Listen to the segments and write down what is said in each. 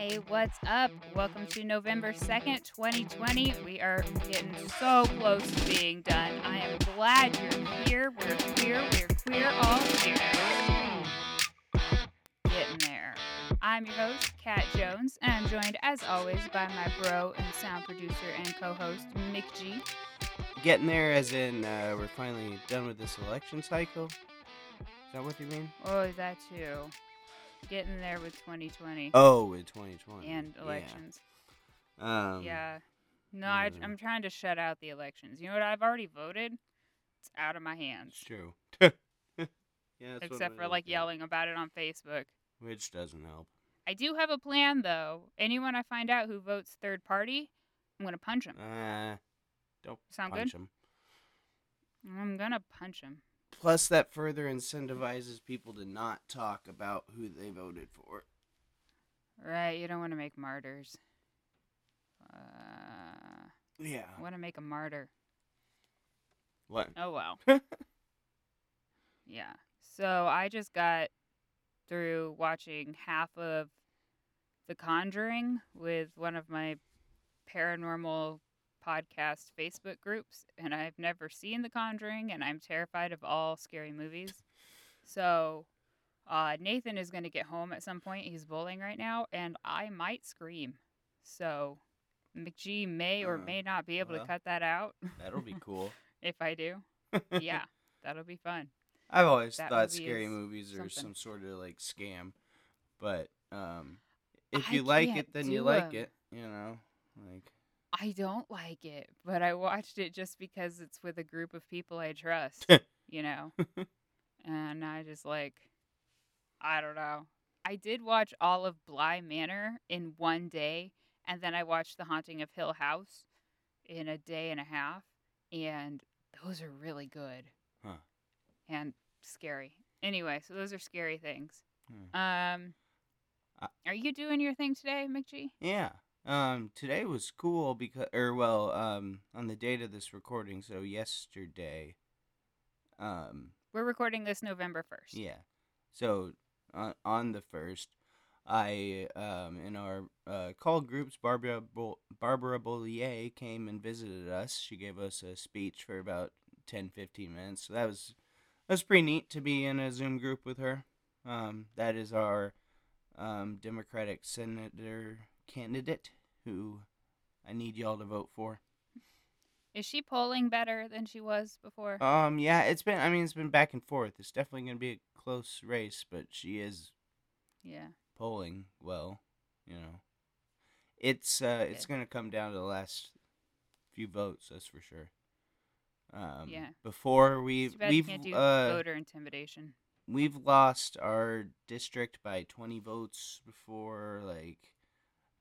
Hey, what's up? Welcome to November 2nd, 2020. We are getting so close to being done. I am glad you're here. We're queer. We're queer all here. Getting there. I'm your host, Cat Jones, and I'm joined, as always, by my bro and sound producer and co host, Mick G. Getting there, as in uh, we're finally done with this election cycle. Is that what you mean? Oh, is that too. Getting there with 2020 Oh, with 2020 and elections. Yeah. Um, Yeah. No, I, yeah. I'm trying to shut out the elections. You know what? I've already voted. It's out of my hands. It's true. yeah. Except for like yelling about it on Facebook. which doesn't help. I do have a plan though. Anyone I find out who votes third party, I'm gonna punch him. Uh, don't Sound punch good? 'em. I'm gonna punch him. Plus, that further incentivizes people to not talk about who they voted for. Right? You don't want to make martyrs. Uh, Yeah. I want to make a martyr. What? Oh wow. yeah. So I just got through watching half of The Conjuring with one of my paranormal podcast Facebook groups, and I've never seen The Conjuring, and I'm terrified of all scary movies. So uh, Nathan is going to get home at some point. He's bowling right now, and I might scream. So McG may or Uh, may not be able well. to cut that out That'll be cool. if I do. Yeah, that'll be fun. I've always That thought movie scary movies are some sort of like scam, but um, if I you like it, then you like 'em. it. You know, like I don't like it, but I watched it just because it's with a group of people I trust, you know. and I just like I don't know. I did watch all of Bly Manor in one day, and then I watched The Haunting of Hill House in a day and a half, and those are really good. Huh. And scary. Anyway, so those are scary things. Hmm. Um I- are you doing your thing today, McG? yeah. Um, today was cool because, or well, um, on the date of this recording, so yesterday. Um, We're recording this November 1st. Yeah. So on on the first, I um in our uh, call groups, Barbara Bol- Barbara Bollier came and visited us. She gave us a speech for about 10, 15 minutes. So that was that was pretty neat to be in a Zoom group with her. Um, that is our um, Democratic senator candidate who I need y'all to vote for. Is she polling better than she was before? Um, yeah, it's been. I mean, it's been back and forth. It's definitely gonna be a close race, but she is yeah. polling well. You know, it's uh, it's gonna come down to the last few votes. That's for sure. Um, Yeah. Before you we've can't do uh, voter intimidation. we've lost our district by twenty votes before, like,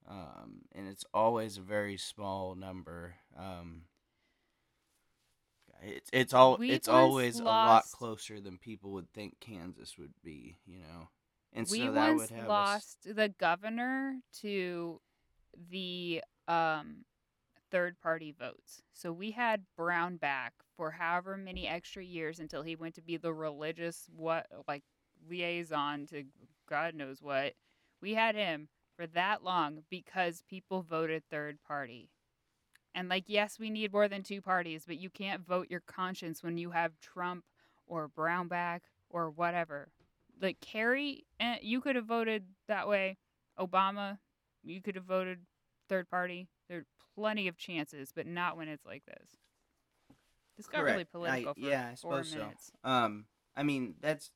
um, and it's always a very small number. Um. It's it's all We it's always a lot closer than people would think Kansas would be, you know. And we so that once would have us lost the governor to the um, third party votes. So we had Brownback for however many extra years until he went to be the religious what like liaison to God knows what. We had him for that long because people voted third party. And like yes, we need more than two parties, but you can't vote your conscience when you have Trump or Brownback or whatever. Like Kerry, eh, you could have voted that way. Obama, you could have voted third party. There are plenty of chances, but not when it's like this. This got really political I- for yeah, I four suppose so. minutes. Um, I mean, that's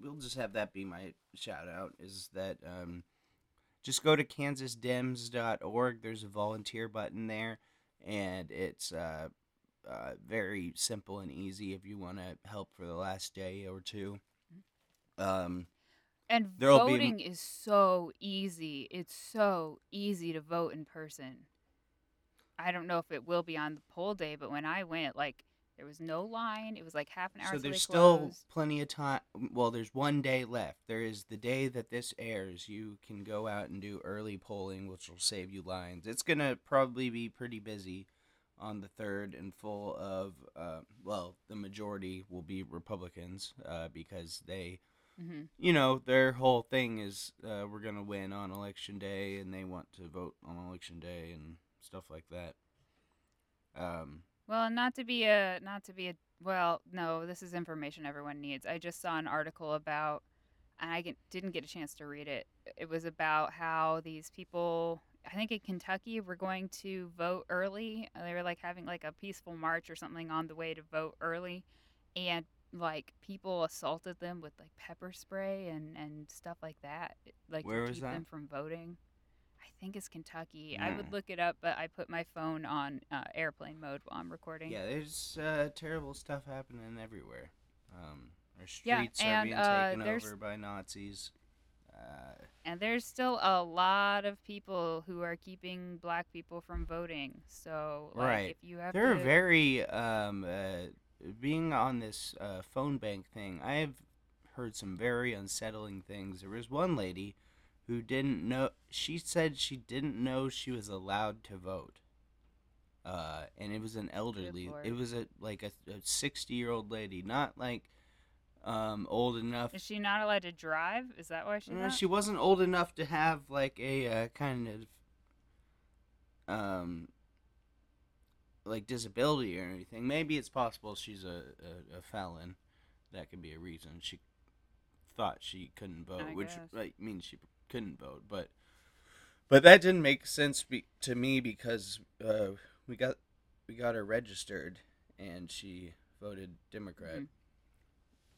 we'll just have that be my shout out. Is that um, just go to kansasdems.org. There's a volunteer button there, and it's uh, uh very simple and easy if you want to help for the last day or two. Um, And There'll be voting is so easy. It's so easy to vote in person. I don't know if it will be on the poll day, but when I went, like there was no line. It was like half an hour. so there's still closed. plenty of time. Well, there's one day left. There is the day that this airs. You can go out and do early polling, which will save you lines. It's gonna probably be pretty busy on the third and full of. Uh, well, the majority will be Republicans uh, because they hmm you know, their whole thing is uh, we're gonna win on election day, and they want to vote on election day and stuff like that. Um, Well, not to be a not to be a well, no, this is information everyone needs. I just saw an article about and I get, didn't get a chance to read it. It was about how these people, I think in Kentucky, were going to vote early. They were like having like a peaceful march or something on the way to vote early, and like people assaulted them with like pepper spray and and stuff like that, like Where to was keep that? them from voting. I think it's Kentucky. I would Hmm. look it up, but I put my phone on uh, airplane mode while I'm recording. yeah, there's uh, terrible stuff happening everywhere. Um, our Yeah, streets are being uh, taken over by Nazis. Uh, And there's still a lot of people who are keeping black people from voting. So, like, Right. if you have They're to, very um uh, being on this uh, phone bank thing. I've heard some very unsettling things. There was one lady who didn't know. She said she didn't know she was allowed to vote. Uh, and it was an elderly. It was a like a sixty year old lady, not like um old enough. is she not allowed to drive? Is that why she no, she wasn't old enough to have like a uh, kind of um like disability or anything. Maybe it's possible she's a, a, a felon. That could be a reason she thought she couldn't vote, I which guess. like means she couldn't vote. But but that didn't make sense be- to me because uh, we got we got her registered and she voted Democrat. Mhm.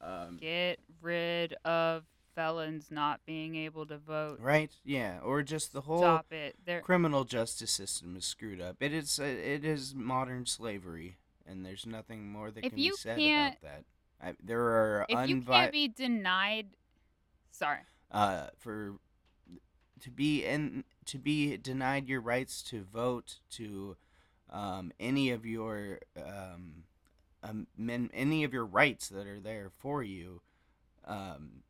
Um, Get rid of felons not being able to vote. right? Yeah, or just the whole Stop it. They're criminal justice system is screwed up. It is uh, it is modern slavery, and there's nothing more that If can be you said can't- about that. I, there are if you can't be denied. Sorry. uh, for to be in to be denied your rights to vote to um, any of your um, um, any of your rights that are there for you. Um,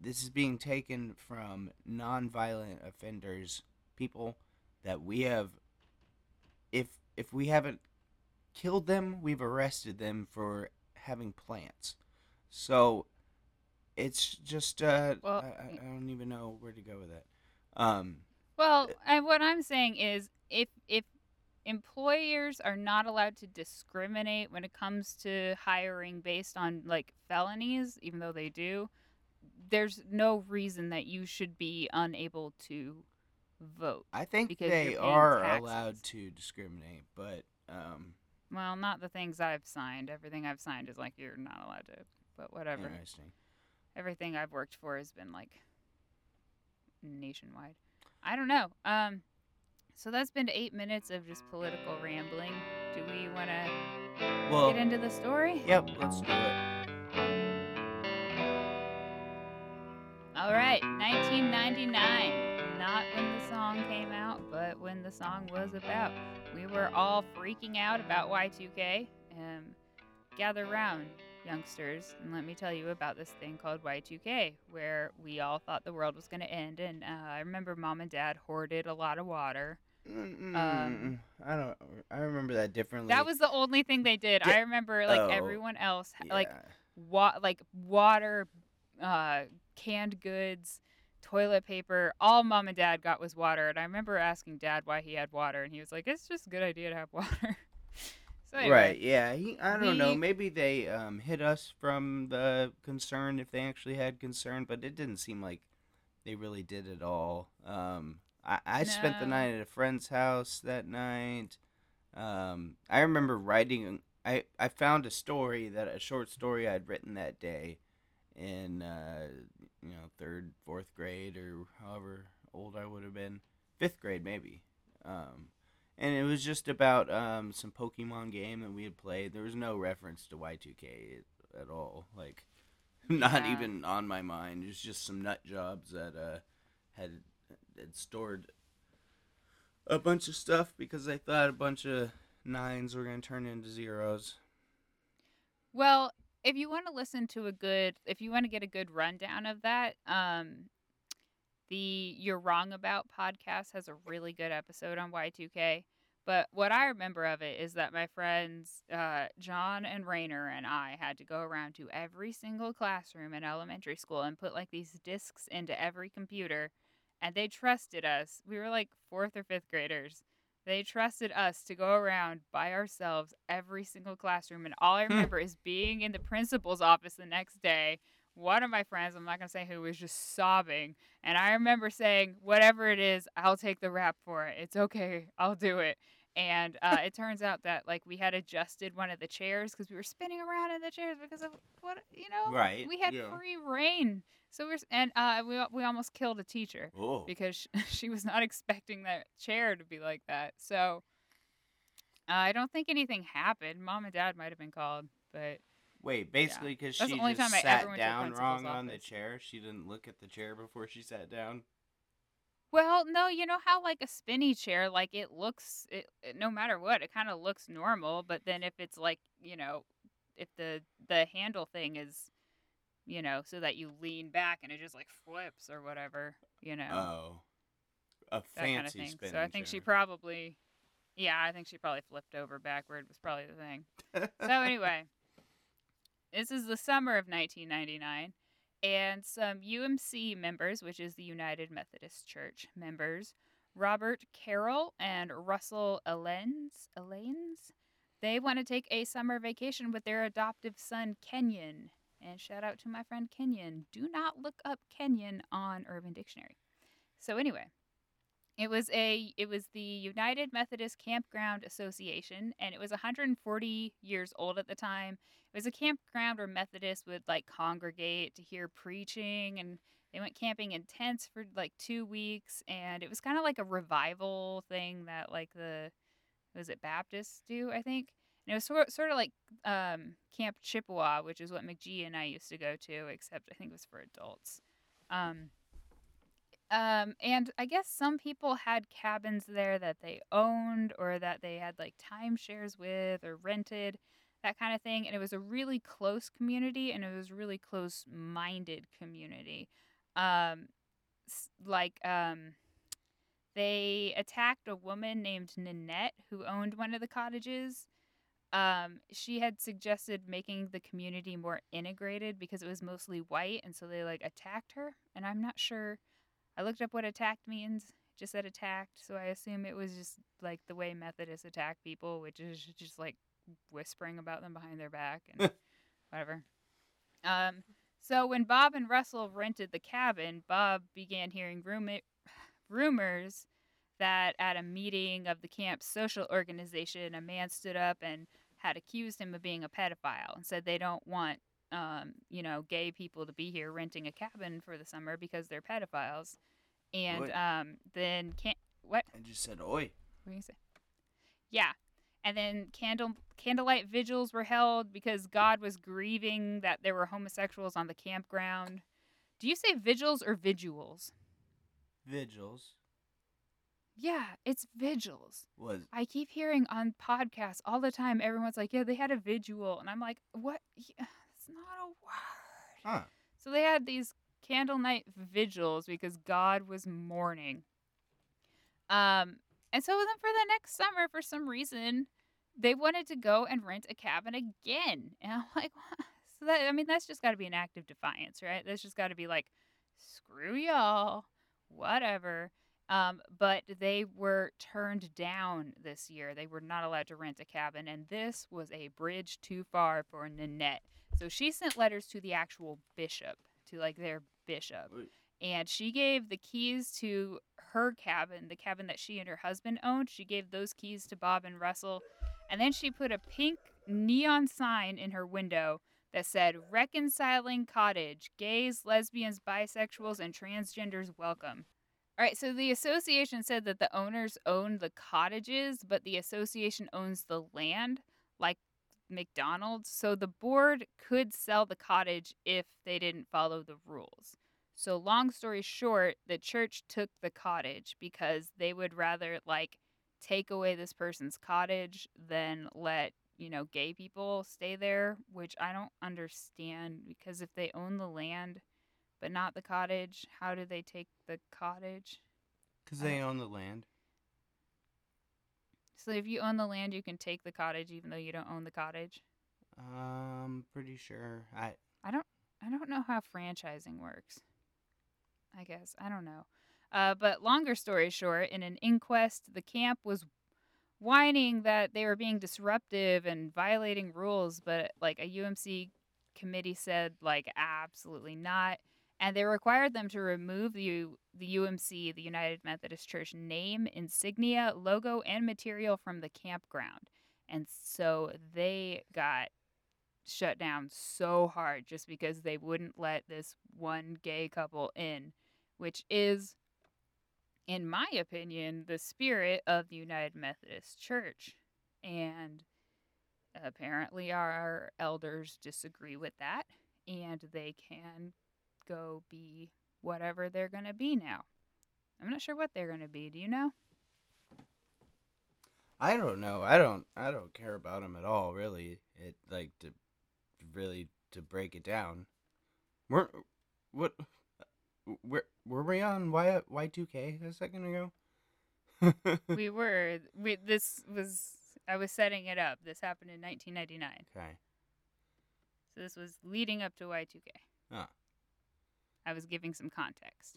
this is being taken from non-violent offenders, people that we have. If if we haven't killed them, we've arrested them for having plants. So it's just uh, Well, I, I- I don't even know where to go with that. Um, Well, and what I'm saying is, if if employers are not allowed to discriminate when it comes to hiring based on like felonies, even though they do, there's no reason that you should be unable to vote. I think Because they are taxes. allowed to discriminate, but um, Well, not the things I've signed. Everything I've signed is like you're not allowed to. But whatever. interesting. Everything I've worked for has been like nationwide. I don't know. Um, so that's been eight minutes of just political rambling. Do we want to Well, get into the story? yep, let's do it. All right, 1999. Not when the song came out, but when the song was about. We were all freaking out about Y2K. Um, gather round, youngsters, and let me tell you about this thing called Y2K, where we all thought the world was going to end. And uh, I remember mom and dad hoarded a lot of water. Um, I don't. I remember that differently. That was the only thing they did. Di- I remember like oh, everyone else, ha- like Yeah. wa- like water, uh, canned goods, toilet paper. All mom and dad got was water, and I remember asking dad why he had water, and he was like, "It's just a good idea to have water." so anyway, Right. Yeah. He, I don't know. Maybe they um, hid us from the concern if they actually had concern, but it didn't seem like they really did at all. Um, I, I spent the night at a friend's house that night. Um, I remember writing. I I found a story that a short story I'd written that day, in uh, you know third, fourth grade or however old I would have been, fifth grade maybe. Um, and it was just about um, some Pokemon game that we had played. There was no reference to Y2K at all. Like, not Yeah. even on my mind. It was just some nut jobs that uh, had had stored a bunch of stuff because they thought a bunch of nines were gonna turn into zeros. Well, if you want to listen to a good, if you want to get a good rundown of that, um, the You're Wrong About podcast has a really good episode on Y2K. But what I remember of it is that my friends, uh, John and Rayner and I had to go around to every single classroom in elementary school and put like these discs into every computer. And they trusted us. We were like fourth or fifth graders. They trusted us to go around by ourselves every single classroom. And all I Hmm. remember is being in the principal's office the next day. One of my friends, I'm not going to say who, was just sobbing. And I remember saying, whatever it is, I'll take the rap for it. It's okay. I'll do it. And uh, it turns out that like we had adjusted one of the chairs because we were spinning around in the chairs because of what you know. Right, We had yeah. free reign, so we're and uh, we we almost killed a teacher Oh. because sh- she was not expecting that chair to be like that. So uh, I don't think anything happened. Mom and dad might have been called, but Wait, basically, because That's she the only just time I sat ever went to a down wrong on the chair. She didn't look at the chair before she sat down. well, no, you know how like a spinny chair, like it looks, it, it no matter what, it kind of looks normal. But then if it's like you know, if the the handle thing is, you know, so that you lean back and it just like flips or whatever, you know. Oh, a fancy kind of thing. spinning So I think she probably, yeah, I think she probably flipped over backward was probably the thing. So anyway, this is the summer of 1999, and some UMC members, which is the United Methodist Church members, Robert Carroll and Russell Elens, Elens, they want to take a summer vacation with their adoptive son Kenyon. And shout out to my friend Kenyon. Do not look up Kenyon on Urban Dictionary. So anyway, it was a it was the United Methodist Campground Association and it was 140 years old at the time. It was a campground where Methodists would like congregate to hear preaching and they went camping in tents for like 2 weeks and it was kind of like a revival thing that like the was it Baptists do, I think. And it was sort sort of like um, Camp Chippewa, which is what McG and I used to go to, except I think it was for adults. Um, um, and I guess some people had cabins there that they owned or that they had like timeshares with or rented, that kind of thing. And it was a really close community and it was really close minded community. Um, like, um, they attacked a woman named Nanette who owned one of the cottages. Um, she had suggested making the community more integrated because it was mostly white, and so they like attacked her. And I'm not sure. I looked up what attacked means. It just said attacked, so I assume it was just like the way Methodists attack people, which is just like whispering about them behind their back and whatever. Um, so when Bob and Russell rented the cabin, Bob began hearing rumi- rumors that at a meeting of the camp's social organization, a man stood up and had accused him of being a pedophile and said they don't want, um, you know, gay people to be here renting a cabin for the summer because they're pedophiles. And Oi. um, then can't what? I just said, "Oi." What do you say? Yeah. And then candle candlelight vigils were held because God was grieving that there were homosexuals on the campground. Do you say vigils or visuals? Vigils Yeah, it's vigils. was I keep hearing on podcasts all the time. Everyone's like, "Yeah, they had a vigil," and I'm like, "What? It's not a word." huh. So they had these candle night vigils because God was mourning. Um, and so then for the next summer, for some reason, they wanted to go and rent a cabin again. And I'm like, what? so that I mean, that's just got to be an act of defiance, right? That's just got to be like, screw y'all, whatever. Um, but they were turned down this year. They were not allowed to rent a cabin, and this was a bridge too far for Nanette. So she sent letters to the actual bishop, to like their bishop, Wait. and she gave the keys to her cabin, the cabin that she and her husband owned. She gave those keys to Bob and Russell, and then she put a pink neon sign in her window that said "Reconciling Cottage: Gays, Lesbians, Bisexuals, and Transgenders Welcome." All right, so the association said that the owners own the cottages, but the association owns the land, like McDonald's. So the board could sell the cottage if they didn't follow the rules. So, long story short, the church took the cottage because they would rather like take away this person's cottage than let, you know, gay people stay there, which I don't understand because if they own the land but not the cottage, how do they take the cottage? Because they own the land. So if you own the land, you can take the cottage even though you don't own the cottage. Um, pretty sure. I I don't know how franchising works. I guess I don't know. Uh, but longer story short, in an inquest, the camp was whining that they were being disruptive and violating rules, but like a UMC committee said, like absolutely not, and they required them to remove the the UMC, the United Methodist Church name, insignia, logo, and material from the campground, and so they got shut down so hard just because they wouldn't let this one gay couple in, which is, in my opinion, the spirit of the United Methodist Church. And apparently, our elders disagree with that, and they can go be whatever they're going to be now. I'm not sure what they're going to be. Do you know? I don't know. I don't. I don't care about them at all. Really, it like to really to break it down. We're what? Where were we on Y Y two K a second ago? we were. We this was. I was setting it up. This happened in 1999. Okay. So this was leading up to Y2K. Ah. I was giving some context.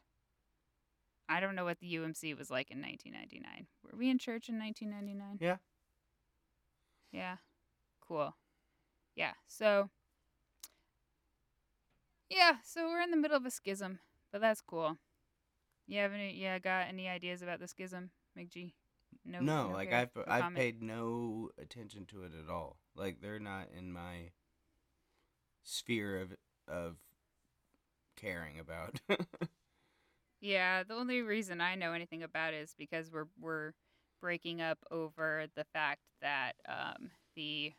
I don't know what the UMC was like in 1999. Were we in church in 1999? Yeah. Yeah. Cool. Yeah. So. Yeah. So we're in the middle of a schism, but that's cool. You have any? Yeah. Got any ideas about the schism, McG? No. No, like? I've No I've comment? paid no attention to it at all. Like they're not in my sphere of of caring about. Yeah, the only reason I know anything about it is because we're we're breaking up over the fact that um, the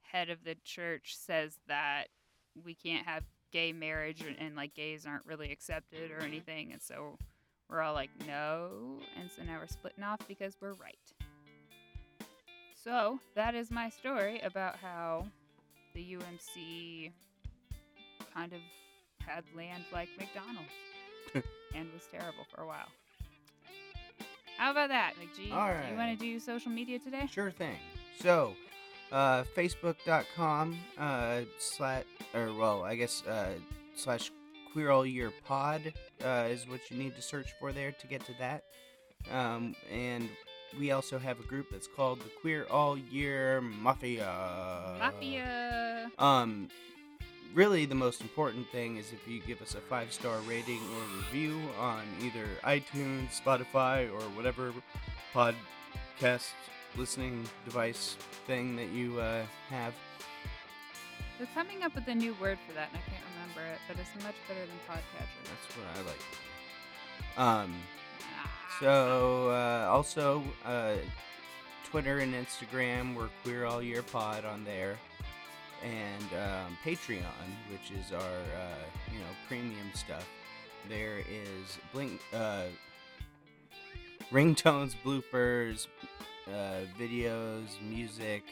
head of the church says that we can't have gay marriage and, and like gays aren't really accepted or anything, and so we're all like no, and so now we're splitting off because we're right. So that is my story about how the UMC kind of had land like McDonald's and was terrible for a while. How about that, McG? All Do you want to do social media today? Sure thing. So, uh, Facebook.com uh, slash, or well, I guess uh, slash Queer All Year Pod uh, is what you need to search for there to get to that. Um, and we also have a group that's called the Queer All Year Mafia. Mafia. Um, really, the most important thing is if you give us a five star rating or review on either iTunes, Spotify, or whatever podcast listening device thing that you uh, have. They're coming up with a new word for that, and I can't remember it, but it's much better than podcatcher. That's what I like. Um, so uh, also uh, Twitter and Instagram, we're Queer All Year Pod on there, um, Patreon, which is our uh, you know premium stuff. There is blink uh, ringtones, bloopers, uh, videos, music,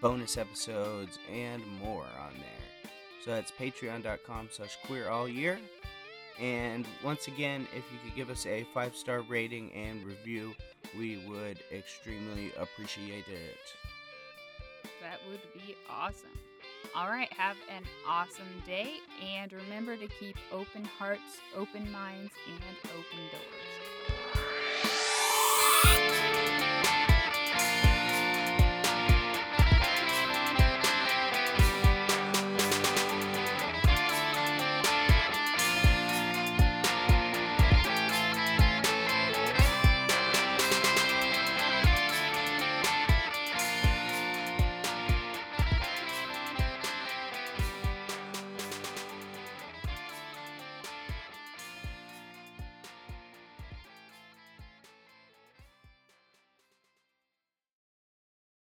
bonus episodes, and more on there. So that's patreon.com slash queer all year. And once again, if you could give us a five star rating and review, we would extremely appreciate it. That would be awesome. All right, have an awesome day, and remember to keep open hearts, open minds, and open doors.